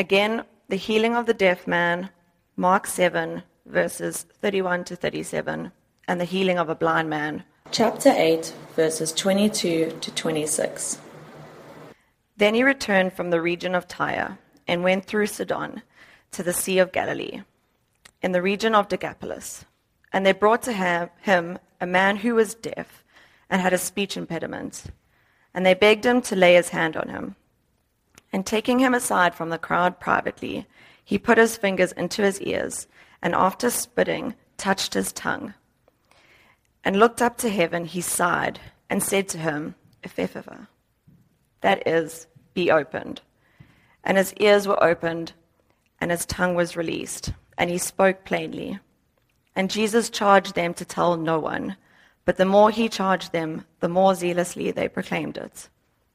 Again, the healing of the deaf man, Mark 7, verses 31 to 37, and the healing of a blind man. Chapter 8, verses 22 to 26. Then he returned from the region of Tyre and went through Sidon to the Sea of Galilee, in the region of Decapolis. And they brought to him a man who was deaf and had a speech impediment. And they begged him to lay his hand on him. And taking him aside from the crowd privately, he put his fingers into his ears, and after spitting, touched his tongue. And looked up to heaven, he sighed, and said to him, Ephphatha, that is, be opened. And his ears were opened, and his tongue was released, and he spoke plainly. And Jesus charged them to tell no one, but the more he charged them, the more zealously they proclaimed it.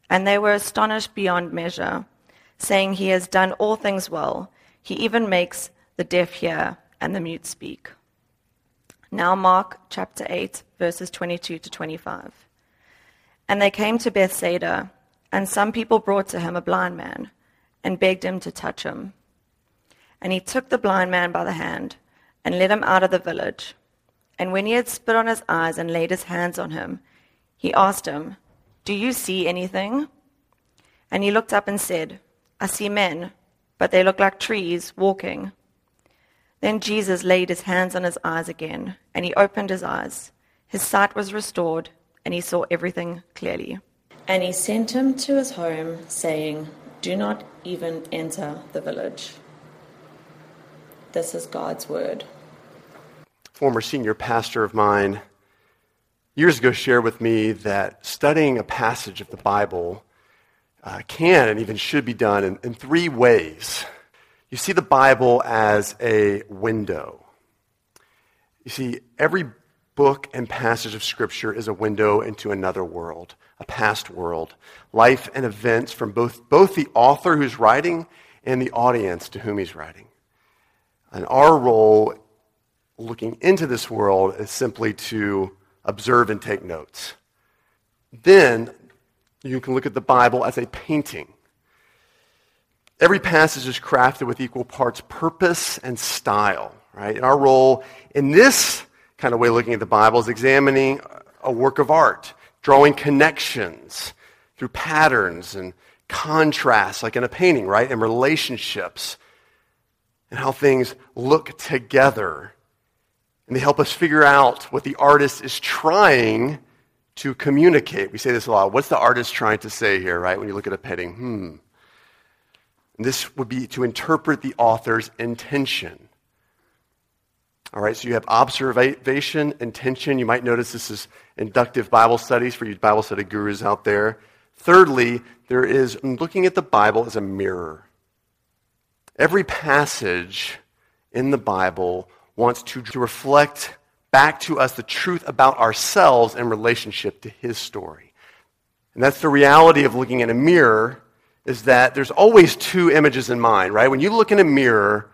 And they were astonished beyond measure, saying, He has done all things well. He even makes the deaf hear and the mute speak. Now, Mark chapter 8, verses 22 to 25. And they came to Bethsaida, and some people brought to him a blind man and begged him to touch him. And he took the blind man by the hand and led him out of the village. And when he had spit on his eyes and laid his hands on him, he asked him, Do you see anything? And he looked up and said, I see men, but they look like trees walking. Then Jesus laid his hands on his eyes again, and he opened his eyes. His sight was restored, and he saw everything clearly. And he sent him to his home, saying, Do not even enter the village. This is God's word. Former senior pastor of mine years ago shared with me that studying a passage of the Bible uh, can and even should be done in, in three ways. You see the Bible as a window. You see, every book and passage of Scripture is a window into another world, a past world. Life and events from both, both the author who's writing and the audience to whom he's writing. And our role looking into this world is simply to observe and take notes. Then you can look at the Bible as a painting. Every passage is crafted with equal parts purpose and style, right? And our role in this kind of way looking at the Bible is examining a work of art, drawing connections through patterns and contrasts, like in a painting, right? And relationships, and how things look together. And they help us figure out what the artist is trying to communicate. We say this a lot. What's the artist trying to say here, right? When you look at a painting, hmm. And this would be to interpret the author's intention. All right, so you have observation, intention. You might notice this is inductive Bible studies for you Bible study gurus out there. Thirdly, there is looking at the Bible as a mirror. Every passage in the Bible wants to, to reflect back to us the truth about ourselves in relationship to his story. And that's the reality of looking in a mirror is that there's always two images in mind, right? When you look in a mirror,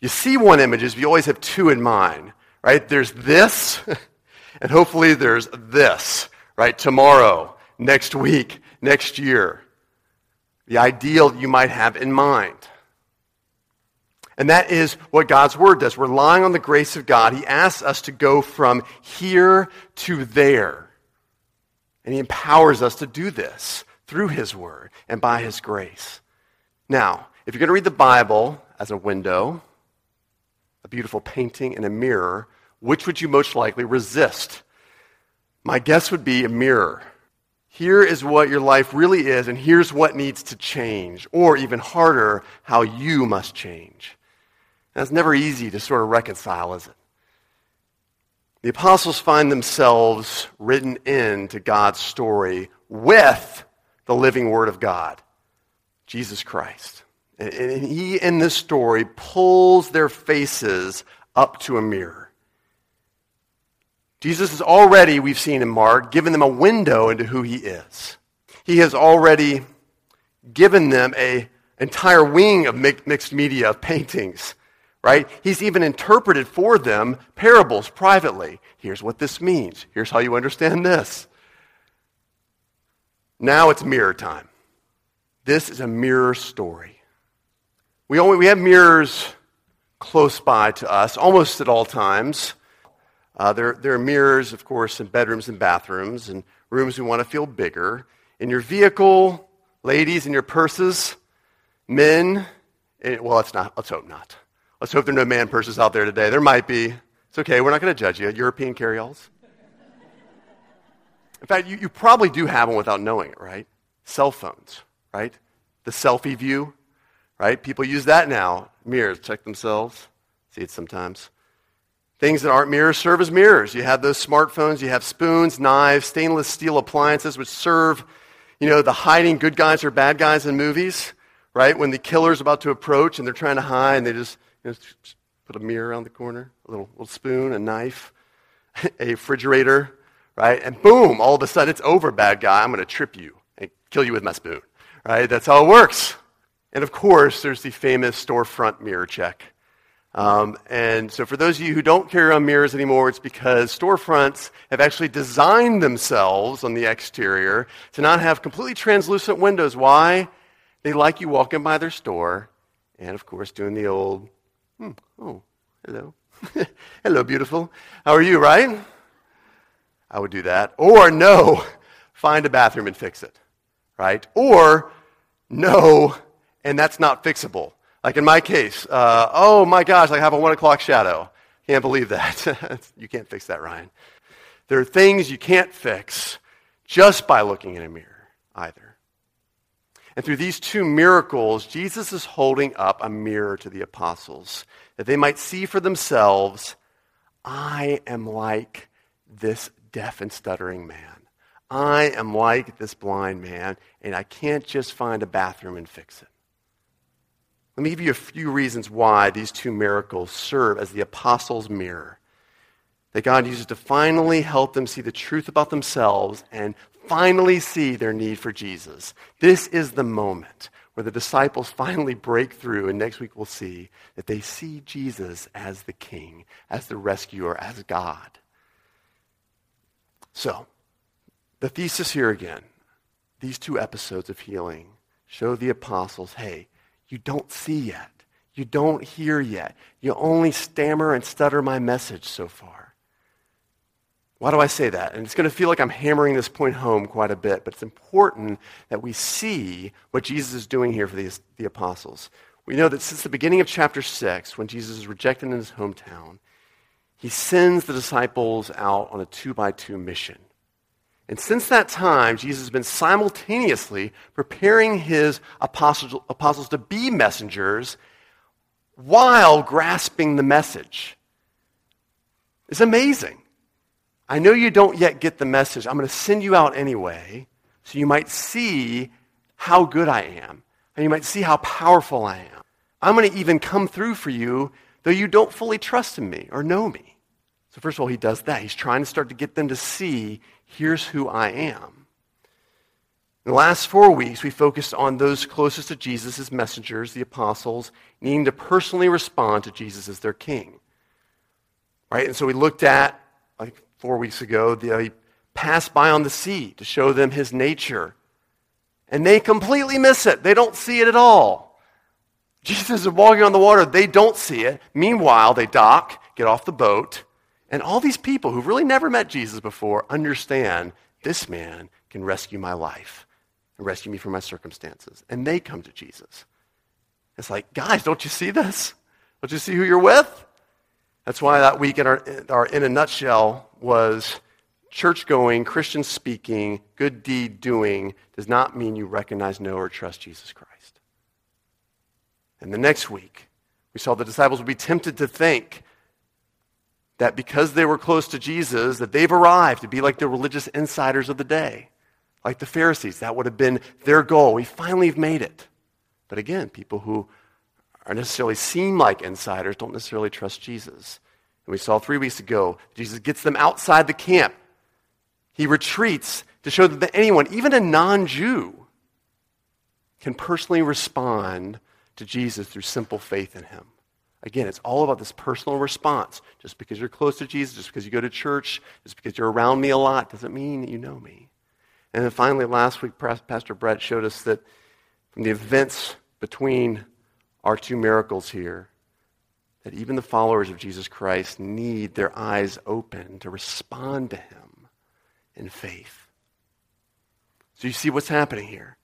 you see one image, but you always have two in mind, right? There's this, and hopefully there's this, right? Tomorrow, next week, next year. The ideal you might have in mind. And that is what God's Word does. Relying on the grace of God, He asks us to go from here to there. And He empowers us to do this through His Word and by His grace. Now, if you're going to read the Bible as a window, a beautiful painting, and a mirror, which would you most likely resist? My guess would be a mirror. Here is what your life really is, and here's what needs to change. Or even harder, how you must change. That's never easy to sort of reconcile, is it? The apostles find themselves written into God's story with the living Word of God, Jesus Christ. And, he, in this story, pulls their faces up to a mirror. Jesus has already, we've seen in Mark, given them a window into who he is. He has already given them an entire wing of mixed media of paintings, right? He's even interpreted for them parables privately. Here's what this means. Here's how you understand this. Now it's mirror time. This is a mirror story. We, only, we have mirrors close by to us almost at all times. Uh, there, there are mirrors, of course, in bedrooms and bathrooms and rooms we want to feel bigger. In your vehicle, ladies, in your purses, men, eh, well, let's not. Let's hope not. Let's hope there are no man purses out there today. There might be. It's okay. We're not going to judge you. European carryalls. In fact, you, you probably do have one without knowing it, right? Cell phones, right? The selfie view, right? People use that now. Mirrors, check themselves. See it sometimes. Things that aren't mirrors serve as mirrors. You have those smartphones, you have spoons, knives, stainless steel appliances which serve, you know, the hiding good guys or bad guys in movies, right? When the killer's about to approach and they're trying to hide and they just, you know, put a mirror around the corner, a little, little spoon, a knife, a refrigerator, right? And boom, all of a sudden it's over, bad guy. I'm going to trip you and kill you with my spoon, right? That's how it works. And of course, there's the famous storefront mirror check. Um, and so, for those of you who don't carry around mirrors anymore, it's because storefronts have actually designed themselves on the exterior to not have completely translucent windows. Why? They like you walking by their store and, of course, doing the old, hmm, oh, hello. hello, beautiful. How are you, right? I would do that. Or no, find a bathroom and fix it, right? Or no, and that's not fixable. Like in my case, uh, oh my gosh, I have a one o'clock shadow. Can't believe that. you can't fix that, Ryan. There are things you can't fix just by looking in a mirror either. And through these two miracles, Jesus is holding up a mirror to the apostles that they might see for themselves I am like this deaf and stuttering man. I am like this blind man, and I can't just find a bathroom and fix it. Let me give you a few reasons why these two miracles serve as the apostles' mirror. That God uses to finally help them see the truth about themselves and finally see their need for Jesus. This is the moment where the disciples finally break through, and next week we'll see that they see Jesus as the King, as the rescuer, as God. So, the thesis here again these two episodes of healing show the apostles hey, you don't see yet. You don't hear yet. You only stammer and stutter my message so far. Why do I say that? And it's going to feel like I'm hammering this point home quite a bit, but it's important that we see what Jesus is doing here for the, the apostles. We know that since the beginning of chapter 6, when Jesus is rejected in his hometown, he sends the disciples out on a two by two mission. And since that time, Jesus has been simultaneously preparing his apostles, apostles to be messengers while grasping the message. It's amazing. I know you don't yet get the message. I'm going to send you out anyway so you might see how good I am and you might see how powerful I am. I'm going to even come through for you though you don't fully trust in me or know me. So, first of all, he does that. He's trying to start to get them to see here's who I am. In the last four weeks, we focused on those closest to Jesus as messengers, the apostles, needing to personally respond to Jesus as their king. Right? And so we looked at, like four weeks ago, the, he uh, passed by on the sea to show them his nature. And they completely miss it. They don't see it at all. Jesus is walking on the water. They don't see it. Meanwhile, they dock, get off the boat, and all these people who've really never met Jesus before understand this man can rescue my life and rescue me from my circumstances. And they come to Jesus. It's like, guys, don't you see this? Don't you see who you're with? That's why that week in our, our in a nutshell was church going, Christian speaking, good deed doing does not mean you recognize, know, or trust Jesus Christ. And the next week, we saw the disciples would be tempted to think that because they were close to Jesus, that they've arrived to be like the religious insiders of the day, like the Pharisees. That would have been their goal. We finally have made it. But again, people who are necessarily seem like insiders don't necessarily trust Jesus. And we saw three weeks ago, Jesus gets them outside the camp. He retreats to show that anyone, even a non Jew, can personally respond to Jesus through simple faith in him. Again, it's all about this personal response. Just because you're close to Jesus, just because you go to church, just because you're around me a lot, doesn't mean that you know me. And then finally, last week, Pastor Brett showed us that from the events between our two miracles here that even the followers of Jesus Christ need their eyes open to respond to him in faith. So you see what's happening here.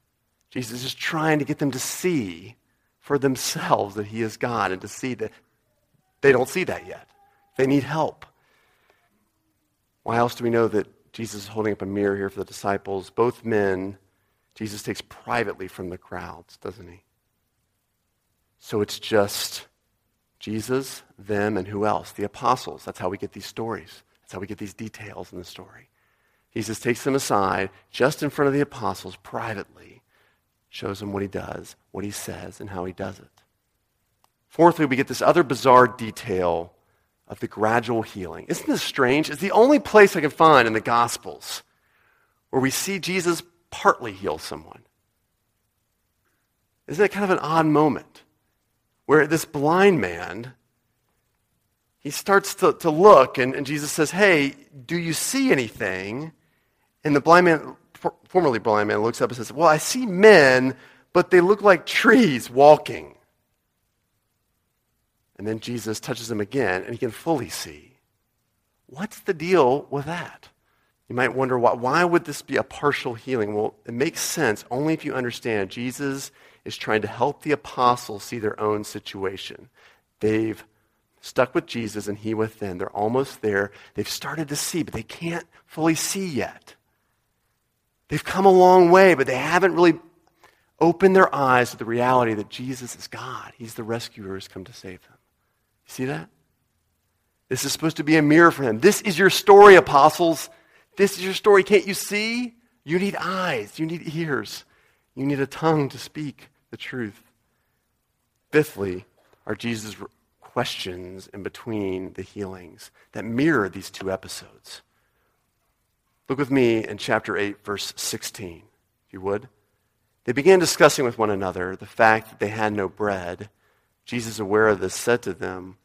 Jesus is trying to get them to see for themselves that he is God and to see that they don't see that yet. They need help. Why else do we know that Jesus is holding up a mirror here for the disciples? Both men, Jesus takes privately from the crowds, doesn't he? So it's just Jesus, them, and who else? The apostles. That's how we get these stories. That's how we get these details in the story. Jesus takes them aside just in front of the apostles privately, shows them what he does, what he says, and how he does it. Fourthly, we get this other bizarre detail of the gradual healing. Isn't this strange? It's the only place I can find in the Gospels where we see Jesus partly heal someone. Isn't it kind of an odd moment where this blind man, he starts to, to look, and, and Jesus says, Hey, do you see anything? And the blind man, formerly blind man, looks up and says, Well, I see men, but they look like trees walking. And then Jesus touches him again, and he can fully see. What's the deal with that? You might wonder why, why would this be a partial healing? Well, it makes sense only if you understand Jesus is trying to help the apostles see their own situation. They've stuck with Jesus and he with them. They're almost there. They've started to see, but they can't fully see yet. They've come a long way, but they haven't really opened their eyes to the reality that Jesus is God. He's the rescuer who's come to save them. See that? This is supposed to be a mirror for him. This is your story, apostles. This is your story. Can't you see? You need eyes. You need ears. You need a tongue to speak the truth. Fifthly, are Jesus' questions in between the healings that mirror these two episodes. Look with me in chapter 8, verse 16, if you would. They began discussing with one another the fact that they had no bread. Jesus, aware of this, said to them,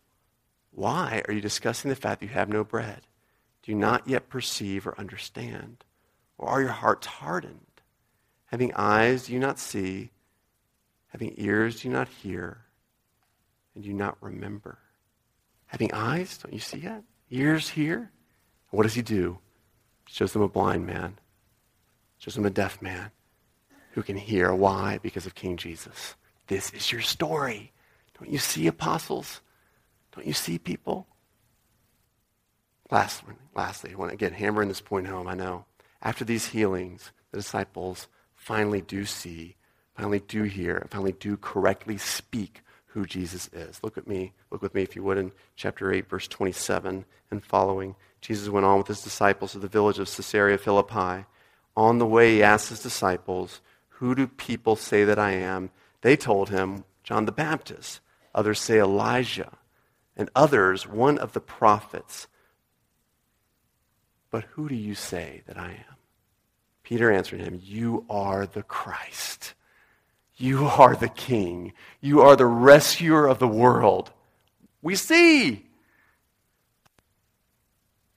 why are you discussing the fact that you have no bread? Do you not yet perceive or understand? Or are your hearts hardened? Having eyes, do you not see? Having ears, do you not hear? And do you not remember? Having eyes, don't you see yet? Ears hear? what does he do? Shows them a blind man. Shows them a deaf man who can hear. Why? Because of King Jesus. This is your story. Don't you see, apostles? Don't you see people? Lastly, lastly, I want to again hammering this point home. I know. After these healings, the disciples finally do see, finally do hear, finally do correctly speak who Jesus is. Look at me. Look with me, if you would, in chapter 8, verse 27 and following. Jesus went on with his disciples to the village of Caesarea Philippi. On the way, he asked his disciples, Who do people say that I am? They told him, John the Baptist. Others say Elijah and others one of the prophets. But who do you say that I am? Peter answered him, You are the Christ. You are the King. You are the rescuer of the world. We see.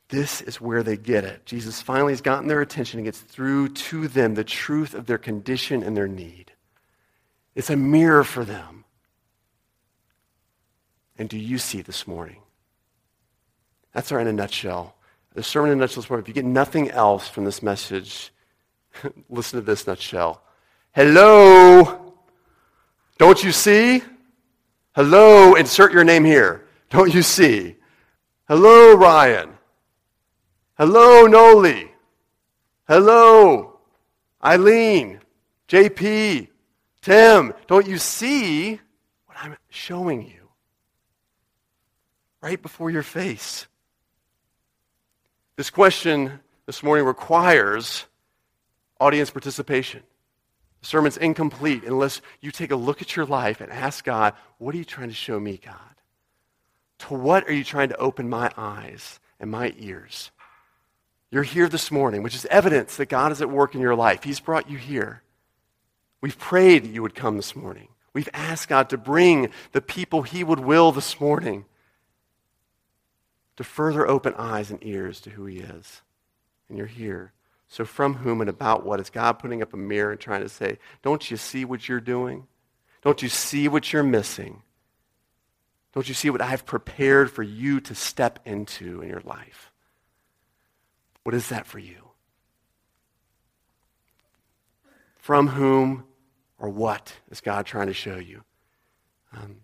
This is where they get it. Jesus finally has gotten their attention and gets through to them the truth of their condition and their need. It's a mirror for them and do you see this morning? That's our in a nutshell. The sermon in a nutshell this morning. If you get nothing else from this message, listen to this nutshell. Hello. Don't you see? Hello. Insert your name here. Don't you see? Hello, Ryan. Hello, Noli. Hello, Eileen, JP, Tim. Don't you see what I'm showing you? right before your face. This question this morning requires audience participation. The sermon's incomplete unless you take a look at your life and ask God, what are you trying to show me, God? To what are you trying to open my eyes and my ears? You're here this morning, which is evidence that God is at work in your life. He's brought you here. We've prayed that you would come this morning. We've asked God to bring the people He would will this morning to further open eyes and ears to who he is. And you're here. So, from whom and about what is God putting up a mirror and trying to say, Don't you see what you're doing? Don't you see what you're missing? Don't you see what I've prepared for you to step into in your life? What is that for you? From whom or what is God trying to show you? Um,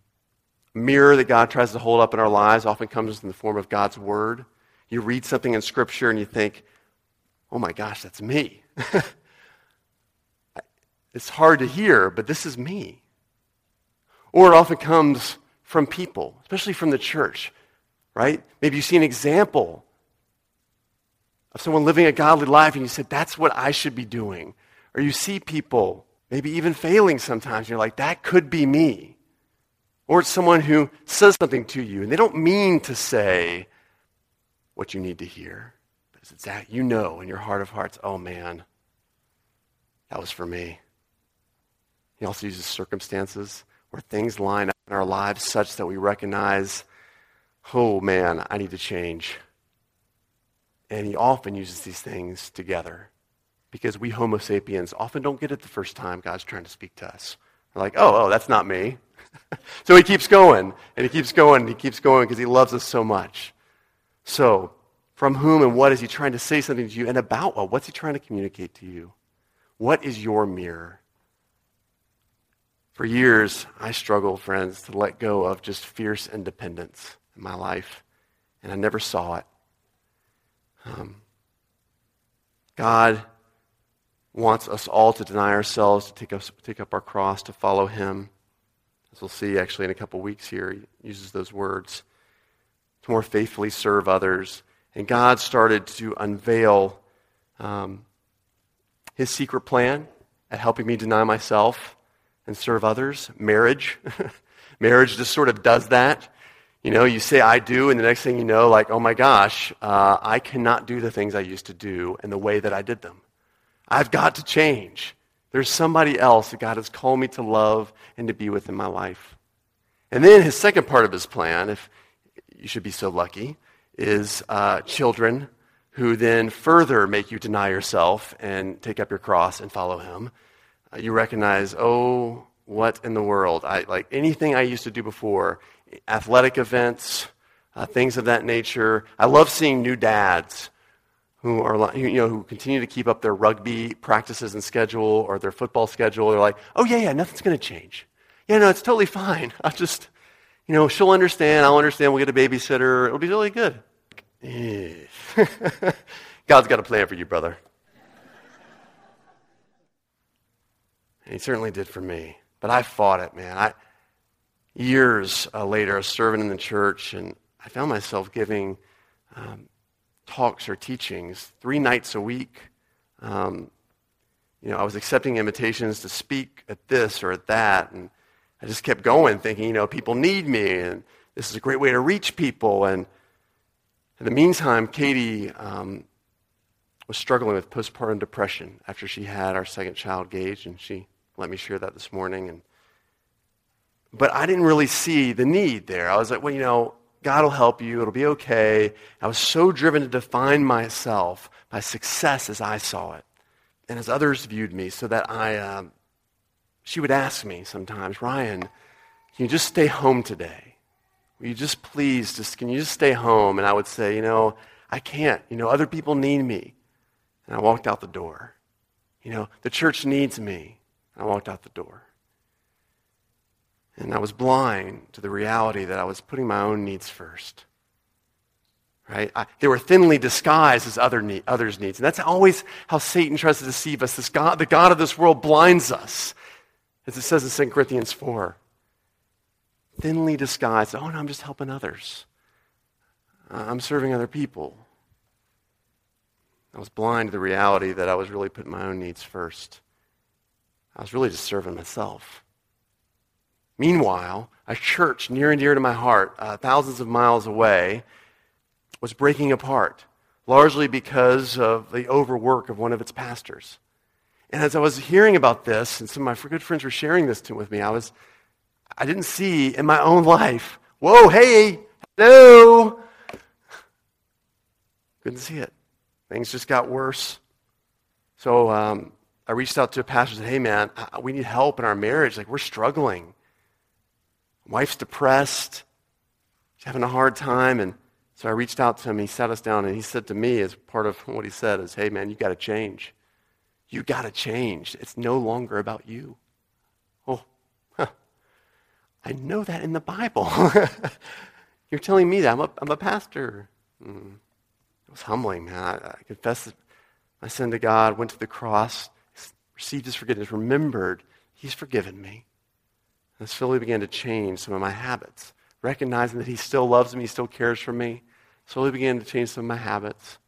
mirror that God tries to hold up in our lives often comes in the form of God's Word. You read something in Scripture and you think, oh my gosh, that's me. it's hard to hear, but this is me. Or it often comes from people, especially from the church, right? Maybe you see an example of someone living a godly life and you said, that's what I should be doing. Or you see people maybe even failing sometimes. And you're like, that could be me. Or it's someone who says something to you and they don't mean to say what you need to hear. It's that you know in your heart of hearts, oh man, that was for me. He also uses circumstances where things line up in our lives such that we recognize, oh man, I need to change. And he often uses these things together because we Homo sapiens often don't get it the first time God's trying to speak to us. We're like, oh, oh, that's not me. so he keeps going, and he keeps going, and he keeps going because he loves us so much. So, from whom and what is he trying to say something to you, and about what? What's he trying to communicate to you? What is your mirror? For years, I struggled, friends, to let go of just fierce independence in my life, and I never saw it. Um, God wants us all to deny ourselves, to take, us, take up our cross, to follow Him. As we'll see actually in a couple weeks here, He uses those words to more faithfully serve others. And God started to unveil um, His secret plan at helping me deny myself and serve others. Marriage. Marriage just sort of does that. You know, you say, I do, and the next thing you know, like, oh my gosh, uh, I cannot do the things I used to do in the way that I did them. I've got to change. There's somebody else that God has called me to love and to be with in my life. And then his second part of his plan, if you should be so lucky, is uh, children who then further make you deny yourself and take up your cross and follow him uh, you recognize, oh, what in the world? I, like anything I used to do before, athletic events, uh, things of that nature. I love seeing new dads who are, you know, who continue to keep up their rugby practices and schedule or their football schedule. They're like, oh, yeah, yeah, nothing's going to change. Yeah, no, it's totally fine. I'll just, you know, she'll understand. I'll understand. We'll get a babysitter. It'll be really good. God's got a plan for you, brother. And he certainly did for me. But I fought it, man. I, years uh, later, I was serving in the church, and I found myself giving um, talks or teachings three nights a week. Um, you know, I was accepting invitations to speak at this or at that, and I just kept going, thinking, you know, people need me, and this is a great way to reach people. And in the meantime, Katie um, was struggling with postpartum depression after she had our second child, Gage, and she let me share that this morning. And, but I didn't really see the need there. I was like, well, you know, God will help you. It'll be okay. I was so driven to define myself, by success as I saw it, and as others viewed me, so that I, um, she would ask me sometimes, Ryan, can you just stay home today? Will you just please, just can you just stay home? And I would say, you know, I can't. You know, other people need me. And I walked out the door. You know, the church needs me. And I walked out the door. And I was blind to the reality that I was putting my own needs first. Right? I, they were thinly disguised as other need, others' needs. And that's always how Satan tries to deceive us. This God, the God of this world blinds us, as it says in 2 Corinthians 4. Thinly disguised. Oh, no, I'm just helping others. I'm serving other people. I was blind to the reality that I was really putting my own needs first. I was really just serving myself. Meanwhile, a church near and dear to my heart, uh, thousands of miles away, was breaking apart, largely because of the overwork of one of its pastors. And as I was hearing about this, and some of my good friends were sharing this with me, I was, I didn't see in my own life, whoa, hey, hello. Couldn't see it. Things just got worse. So um, I reached out to a pastor and said, hey, man, we need help in our marriage. Like, we're struggling. Wife's depressed. She's having a hard time. And so I reached out to him. He sat us down and he said to me, as part of what he said, is, hey, man, you got to change. You got to change. It's no longer about you. Oh, huh. I know that in the Bible. You're telling me that. I'm a, I'm a pastor. Mm. It was humbling, man. I, I confessed my sin to God, went to the cross, received his forgiveness, remembered he's forgiven me. And slowly began to change some of my habits, recognizing that he still loves me, he still cares for me. Slowly began to change some of my habits,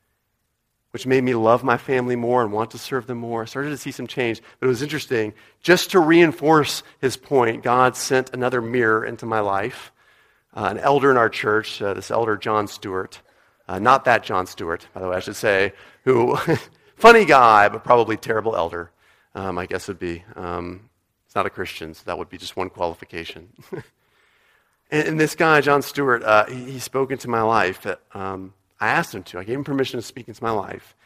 which made me love my family more and want to serve them more. I started to see some change. But it was interesting. Just to reinforce his point, God sent another mirror into my life. Uh, an elder in our church, uh, this elder John Stewart, uh, not that John Stewart, by the way, I should say, who, funny guy, but probably terrible elder um, I guess would be. Um, it's not a Christian, so that would be just one qualification. and, and, this guy, John Stewart, uh, he, he, spoke into my life. That, um, I asked him to. I gave him permission to speak into my life.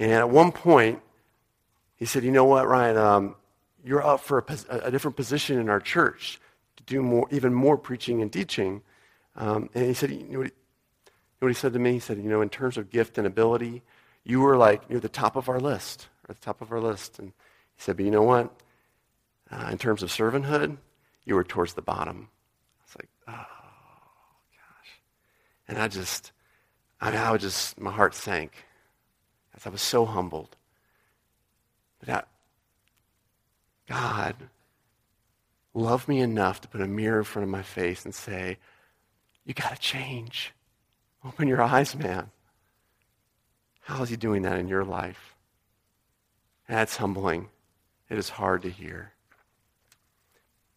And at one point, he said, You know what, Ryan? Um, you're up for a, a, different position in our church to do more, even more preaching and teaching. Um, and he said, you know, what he, you know what he said to me? He said, You know, in terms of gift and ability, you were like near the top of our list, or the top of our list. And he said, But you know what? Uh, in terms of servanthood, you were towards the bottom. I was like, Oh, gosh. And I just, I mean, I just, my heart sank as I was so humbled. But that, God loved me enough to put a mirror in front of my face and say, You got to change. Open your eyes, man. How is he doing that in your life? That's humbling. It is hard to hear.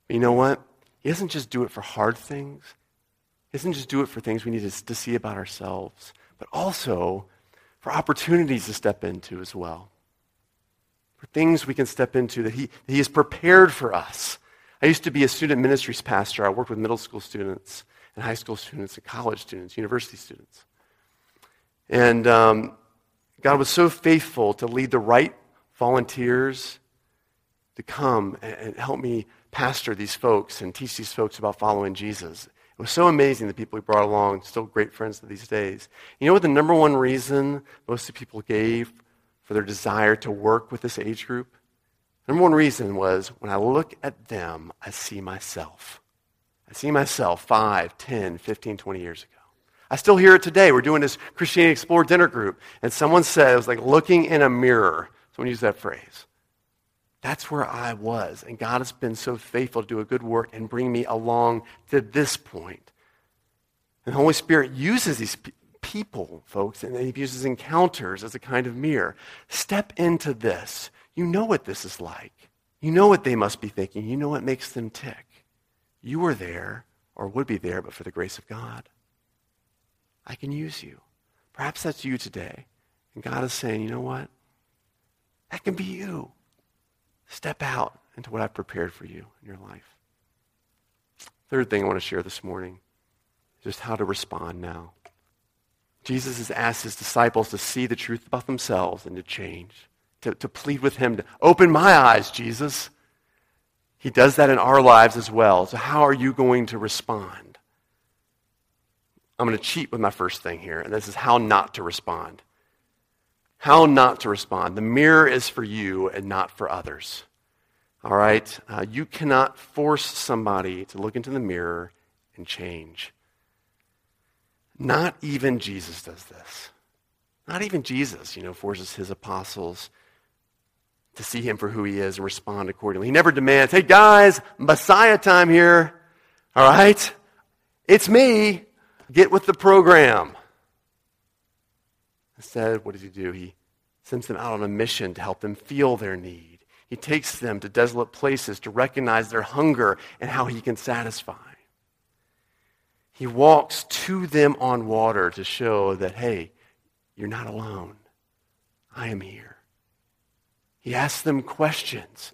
But you know what? He doesn't just do it for hard things. He doesn't just do it for things we need to, to see about ourselves, but also for opportunities to step into as well. For things we can step into that he, that he has prepared for us. I used to be a student ministries pastor. I worked with middle school students and high school students and college students, university students. And um, God was so faithful to lead the right volunteers to come and help me pastor these folks and teach these folks about following Jesus. It was so amazing the people we brought along, still great friends to these days. You know what the number one reason most of the people gave for their desire to work with this age group? Number one reason was when I look at them, I see myself. I see myself 5, 10, 15, 20 years ago. I still hear it today. We're doing this Christianity Explored dinner group, and someone said it was like looking in a mirror. Someone used that phrase. That's where I was. And God has been so faithful to do a good work and bring me along to this point. And the Holy Spirit uses these people, folks, and He uses encounters as a kind of mirror. Step into this. You know what this is like. You know what they must be thinking. You know what makes them tick. You were there, or would be there, but for the grace of God. I can use you. Perhaps that's you today. And God is saying, you know what? That can be you. Step out into what I've prepared for you in your life. Third thing I want to share this morning is just how to respond now. Jesus has asked his disciples to see the truth about themselves and to change, to, to plead with him to open my eyes, Jesus. He does that in our lives as well. So, how are you going to respond? I'm going to cheat with my first thing here, and this is how not to respond. How not to respond. The mirror is for you and not for others. All right? Uh, you cannot force somebody to look into the mirror and change. Not even Jesus does this. Not even Jesus, you know, forces his apostles to see him for who he is and respond accordingly. He never demands, hey guys, Messiah time here. All right? It's me. Get with the program. Instead, what does he do? He sends them out on a mission to help them feel their need. He takes them to desolate places to recognize their hunger and how he can satisfy. He walks to them on water to show that, hey, you're not alone. I am here. He asks them questions.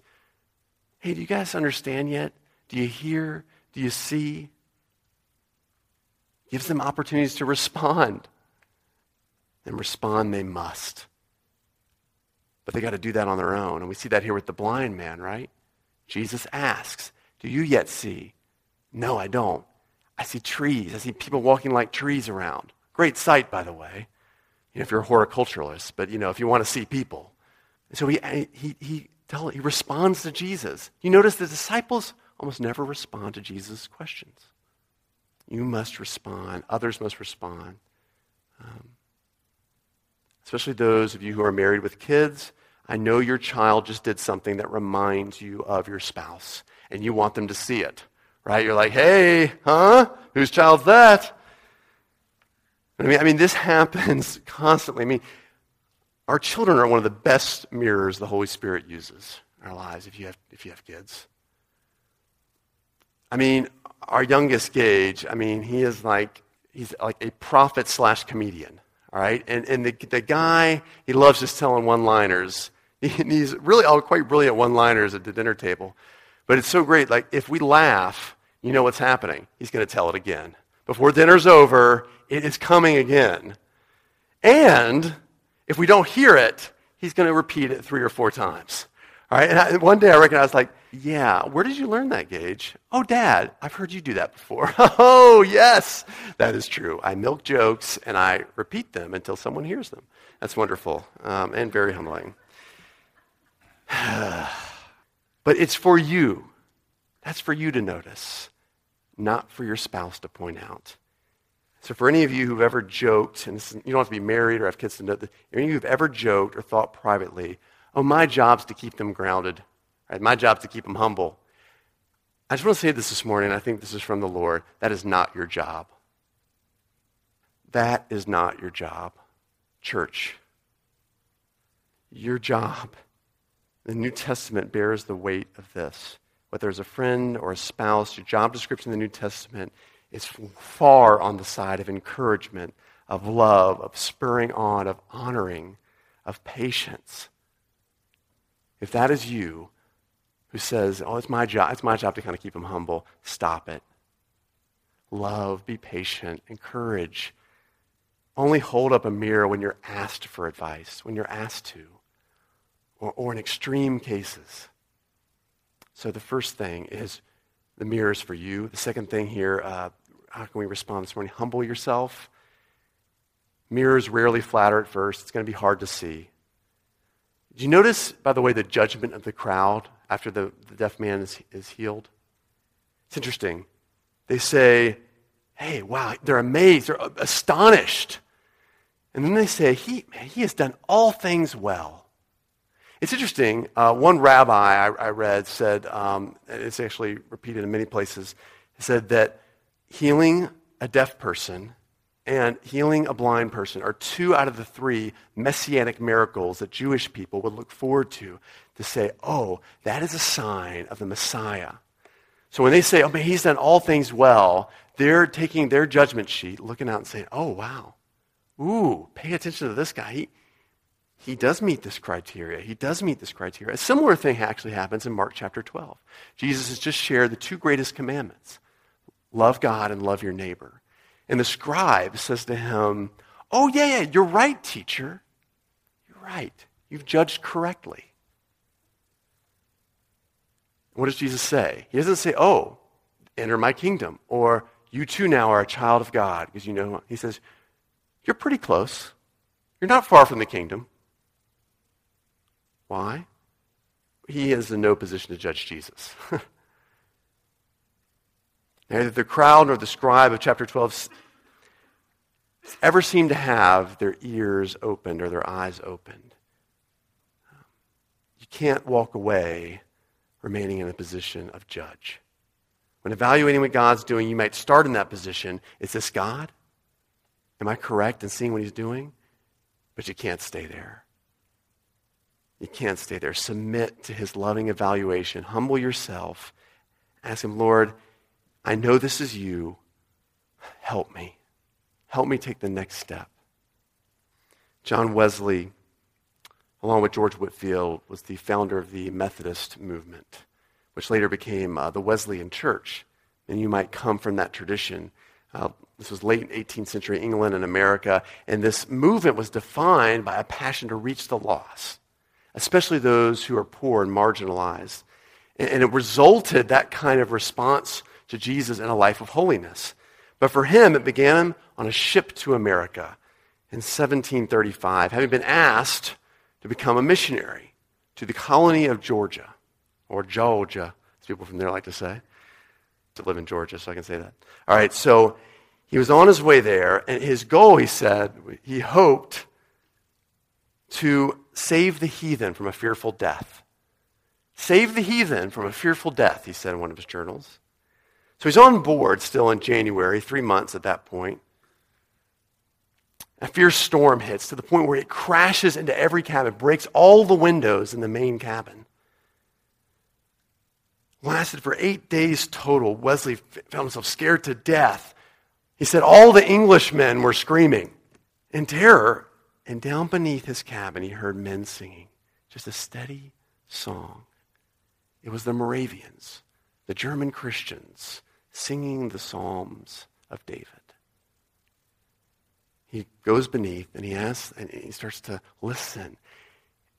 Hey, do you guys understand yet? Do you hear? Do you see? Gives them opportunities to respond and respond they must. but they got to do that on their own. And we see that here with the blind man, right? Jesus asks, Do you yet see? No, I don't. I see trees. I see people walking like trees around. Great sight, by the way, you know, if you're a horticulturalist, but you know, if you want to see people. And so he, he, he, tell, he responds to Jesus. You notice the disciples almost never respond to Jesus' questions. You must respond. Others must respond. Especially those of you who are married with kids. I know your child just did something that reminds you of your spouse, and you want them to see it, right? You're like, hey, huh? Whose child's that? I mean, I mean, this happens constantly. I mean, our children are one of the best mirrors the Holy Spirit uses in our lives if you have, if you have kids. I mean, our youngest Gage, I mean, he is like, he's like a prophet slash comedian, all right? And, and the, the guy, he loves just telling one-liners. he's really all quite brilliant one-liners at the dinner table. But it's so great. Like, if we laugh, you know what's happening. He's going to tell it again. Before dinner's over, it is coming again. And if we don't hear it, he's going to repeat it three or four times. All right? And I, one day I recognized, like, yeah, where did you learn that, Gage? Oh, Dad, I've heard you do that before. oh, yes, that is true. I milk jokes and I repeat them until someone hears them. That's wonderful um, and very humbling. but it's for you. That's for you to notice, not for your spouse to point out. So, for any of you who've ever joked, and is, you don't have to be married or have kids to know, any of you who've ever joked or thought privately, oh, my job's to keep them grounded My job to keep them humble. I just want to say this this morning. I think this is from the Lord. That is not your job. That is not your job, church. Your job, the New Testament bears the weight of this. Whether it's a friend or a spouse, your job description in the New Testament is far on the side of encouragement, of love, of spurring on, of honoring, of patience. If that is you, who says, Oh, it's my job, it's my job to kind of keep them humble. Stop it. Love, be patient, encourage. Only hold up a mirror when you're asked for advice, when you're asked to, or, or in extreme cases. So the first thing is the mirror is for you. The second thing here, uh, how can we respond this morning? Humble yourself. Mirrors rarely flatter at first. It's going to be hard to see. Did you notice, by the way, the judgment of the crowd after the, the deaf man is, is healed? It's interesting. They say, hey, wow, they're amazed, they're astonished. And then they say, he, man, he has done all things well. It's interesting. Uh, one rabbi I, I read said, um, it's actually repeated in many places, said that healing a deaf person and healing a blind person are two out of the three messianic miracles that Jewish people would look forward to to say, oh, that is a sign of the Messiah. So when they say, oh, man, he's done all things well, they're taking their judgment sheet, looking out and saying, oh, wow. Ooh, pay attention to this guy. He, he does meet this criteria. He does meet this criteria. A similar thing actually happens in Mark chapter 12. Jesus has just shared the two greatest commandments love God and love your neighbor. And the scribe says to him, Oh, yeah, yeah, you're right, teacher. You're right. You've judged correctly. What does Jesus say? He doesn't say, Oh, enter my kingdom, or you too now are a child of God, because you know. He says, You're pretty close. You're not far from the kingdom. Why? He is in no position to judge Jesus. Neither the crowd nor the scribe of chapter 12 ever seem to have their ears opened or their eyes opened. You can't walk away remaining in a position of judge. When evaluating what God's doing, you might start in that position. Is this God? Am I correct in seeing what he's doing? But you can't stay there. You can't stay there. Submit to his loving evaluation. Humble yourself. Ask him, Lord, I know this is you. Help me. Help me take the next step. John Wesley, along with George Whitefield, was the founder of the Methodist movement, which later became uh, the Wesleyan Church. And you might come from that tradition. Uh, this was late 18th century England and America, and this movement was defined by a passion to reach the lost, especially those who are poor and marginalized. And it resulted, that kind of response to Jesus, in a life of holiness. But for him, it began on a ship to America in 1735, having been asked to become a missionary to the colony of Georgia, or Georgia, as people from there like to say. To live in Georgia, so I can say that. All right, so he was on his way there, and his goal, he said, he hoped to save the heathen from a fearful death. Save the heathen from a fearful death, he said in one of his journals. So he's on board still in January, three months at that point. A fierce storm hits to the point where it crashes into every cabin, breaks all the windows in the main cabin. Lasted for eight days total. Wesley found himself scared to death. He said all the Englishmen were screaming in terror. And down beneath his cabin, he heard men singing just a steady song. It was the Moravians, the German Christians, singing the Psalms of David. He goes beneath and he asks, and he starts to listen.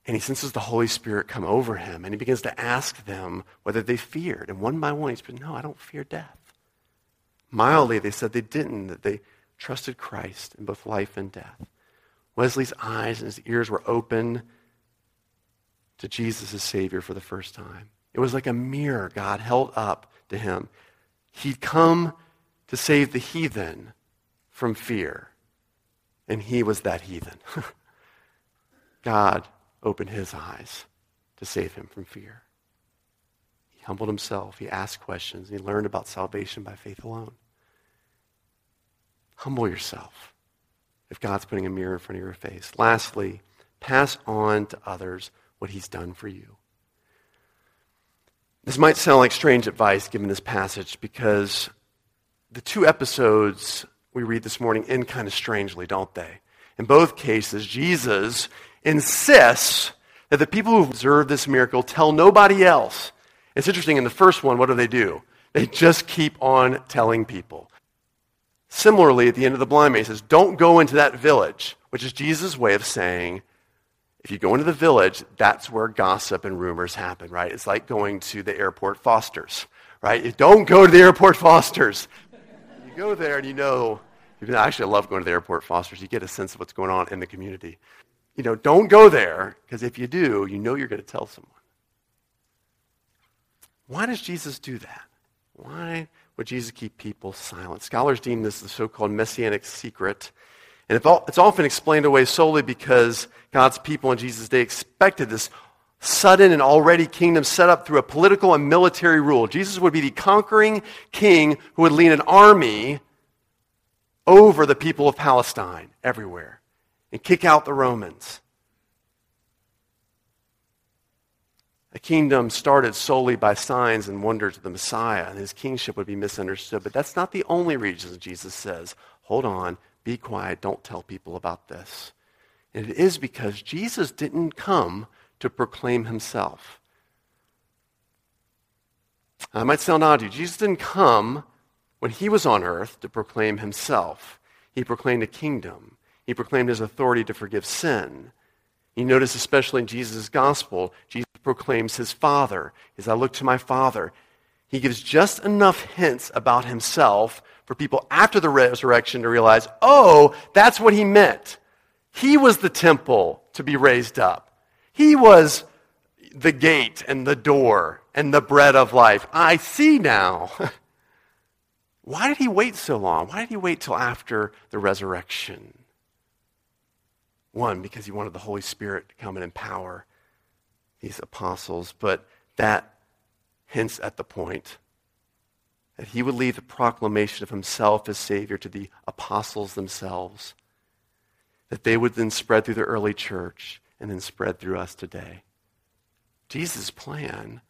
And he senses the Holy Spirit come over him, and he begins to ask them whether they feared. And one by one, he said, No, I don't fear death. Mildly, they said they didn't, that they trusted Christ in both life and death. Wesley's eyes and his ears were open to Jesus as Savior for the first time. It was like a mirror God held up to him. He'd come to save the heathen from fear, and he was that heathen. God opened his eyes to save him from fear. He humbled himself, he asked questions, he learned about salvation by faith alone. Humble yourself if God's putting a mirror in front of your face. Lastly, pass on to others what he's done for you. This might sound like strange advice given this passage because the two episodes we read this morning end kind of strangely, don't they? In both cases, Jesus insists that the people who observe this miracle tell nobody else. It's interesting, in the first one, what do they do? They just keep on telling people. Similarly, at the end of the blind man, he says, Don't go into that village, which is Jesus' way of saying, if you go into the village, that's where gossip and rumors happen, right? It's like going to the airport Fosters, right? You don't go to the airport Fosters. You go there and you know, actually, I love going to the airport Fosters. You get a sense of what's going on in the community. You know, don't go there, because if you do, you know you're going to tell someone. Why does Jesus do that? Why would Jesus keep people silent? Scholars deem this the so called messianic secret and it's often explained away solely because God's people in Jesus' day expected this sudden and already kingdom set up through a political and military rule. Jesus would be the conquering king who would lead an army over the people of Palestine everywhere and kick out the Romans. A kingdom started solely by signs and wonders of the Messiah, and his kingship would be misunderstood. But that's not the only reason Jesus says, hold on, be quiet. Don't tell people about this. And it is because Jesus didn't come to proclaim himself. I might sound odd to you. Jesus didn't come when he was on earth to proclaim himself. He proclaimed a kingdom. He proclaimed his authority to forgive sin. You notice, especially in Jesus' gospel, Jesus proclaims his Father. As I look to my Father, he gives just enough hints about himself for people after the resurrection to realize, oh, that's what he meant. He was the temple to be raised up. He was the gate and the door and the bread of life. I see now. Why did he wait so long? Why did he wait till after the resurrection? One, because he wanted the Holy Spirit to come and empower these apostles, but that hints at the point that he would leave the proclamation of himself as Savior to the apostles themselves, that they would then spread through the early church and then spread through us today. Jesus' plan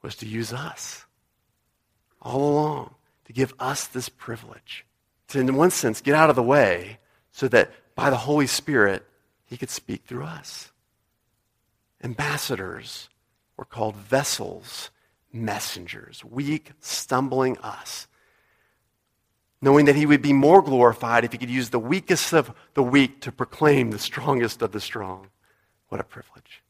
was to use us all along, to give us this privilege, to, in one sense, get out of the way so that by the Holy Spirit, he could speak through us. Ambassadors were called vessels messengers, weak, stumbling us. Knowing that he would be more glorified if he could use the weakest of the weak to proclaim the strongest of the strong. What a privilege.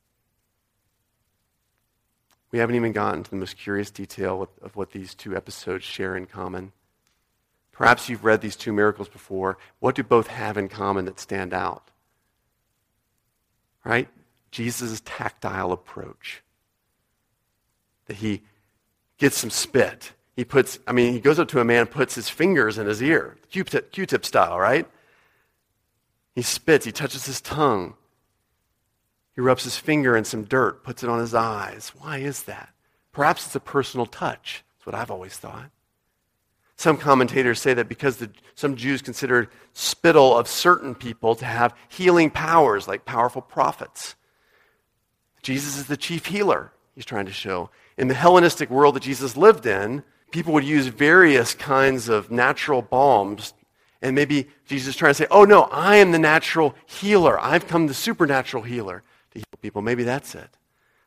We haven't even gotten to the most curious detail of what these two episodes share in common. Perhaps you've read these two miracles before. What do both have in common that stand out? Right? Jesus' tactile approach. That he gets some spit. He puts, I mean, he goes up to a man, puts his fingers in his ear, Q-tip, Q-tip style, right? He spits, he touches his tongue. He rubs his finger in some dirt, puts it on his eyes. Why is that? Perhaps it's a personal touch. That's what I've always thought. Some commentators say that because the, some Jews considered spittle of certain people to have healing powers, like powerful prophets. Jesus is the chief healer, he's trying to show. In the Hellenistic world that Jesus lived in, people would use various kinds of natural balms. And maybe Jesus is trying to say, oh no, I am the natural healer. I've come the supernatural healer to heal people. Maybe that's it.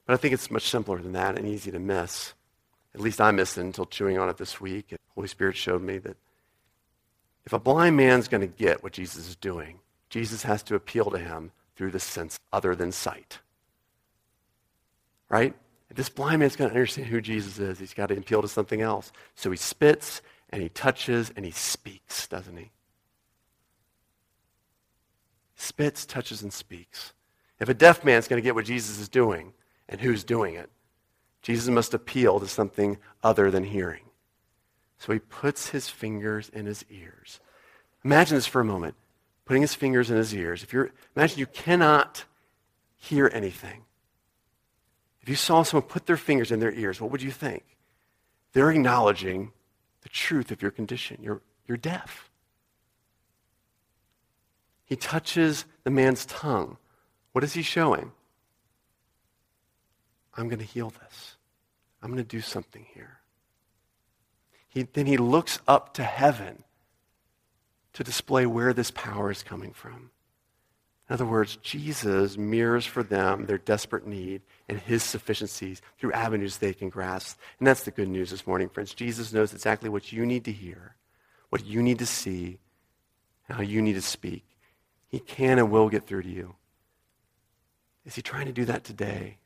But I think it's much simpler than that and easy to miss. At least I missed it until chewing on it this week. The Holy Spirit showed me that if a blind man's going to get what Jesus is doing, Jesus has to appeal to him through the sense other than sight. Right? This blind man's going to understand who Jesus is, he's got to appeal to something else. So he spits and he touches and he speaks, doesn't he? Spits, touches, and speaks. If a deaf man's going to get what Jesus is doing and who's doing it, Jesus must appeal to something other than hearing. So he puts his fingers in his ears. Imagine this for a moment. Putting his fingers in his ears. If you're imagine you cannot hear anything. If you saw someone put their fingers in their ears, what would you think? They're acknowledging the truth of your condition. You're, you're deaf. He touches the man's tongue. What is he showing? I'm going to heal this. I'm going to do something here. He, then he looks up to heaven to display where this power is coming from. In other words, Jesus mirrors for them their desperate need and his sufficiencies through avenues they can grasp. And that's the good news this morning, friends. Jesus knows exactly what you need to hear, what you need to see, and how you need to speak. He can and will get through to you. Is he trying to do that today?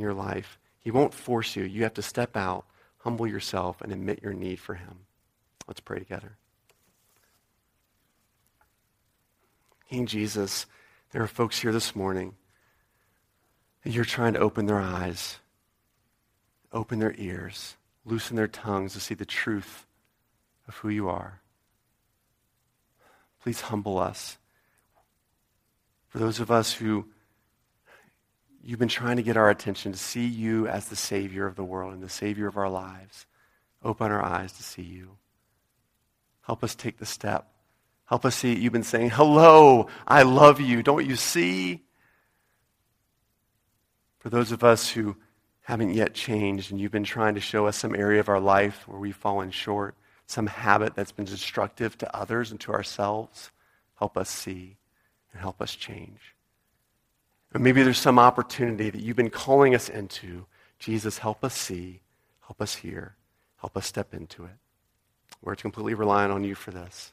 in your life. He won't force you. You have to step out, humble yourself, and admit your need for Him. Let's pray together. King Jesus, there are folks here this morning that you're trying to open their eyes, open their ears, loosen their tongues to see the truth of who you are. Please humble us. For those of us who You've been trying to get our attention to see you as the Savior of the world and the Savior of our lives. Open our eyes to see you. Help us take the step. Help us see. You've been saying, Hello, I love you. Don't you see? For those of us who haven't yet changed and you've been trying to show us some area of our life where we've fallen short, some habit that's been destructive to others and to ourselves, help us see and help us change. Or maybe there's some opportunity that you've been calling us into. Jesus, help us see, help us hear, help us step into it. We're completely relying on you for this.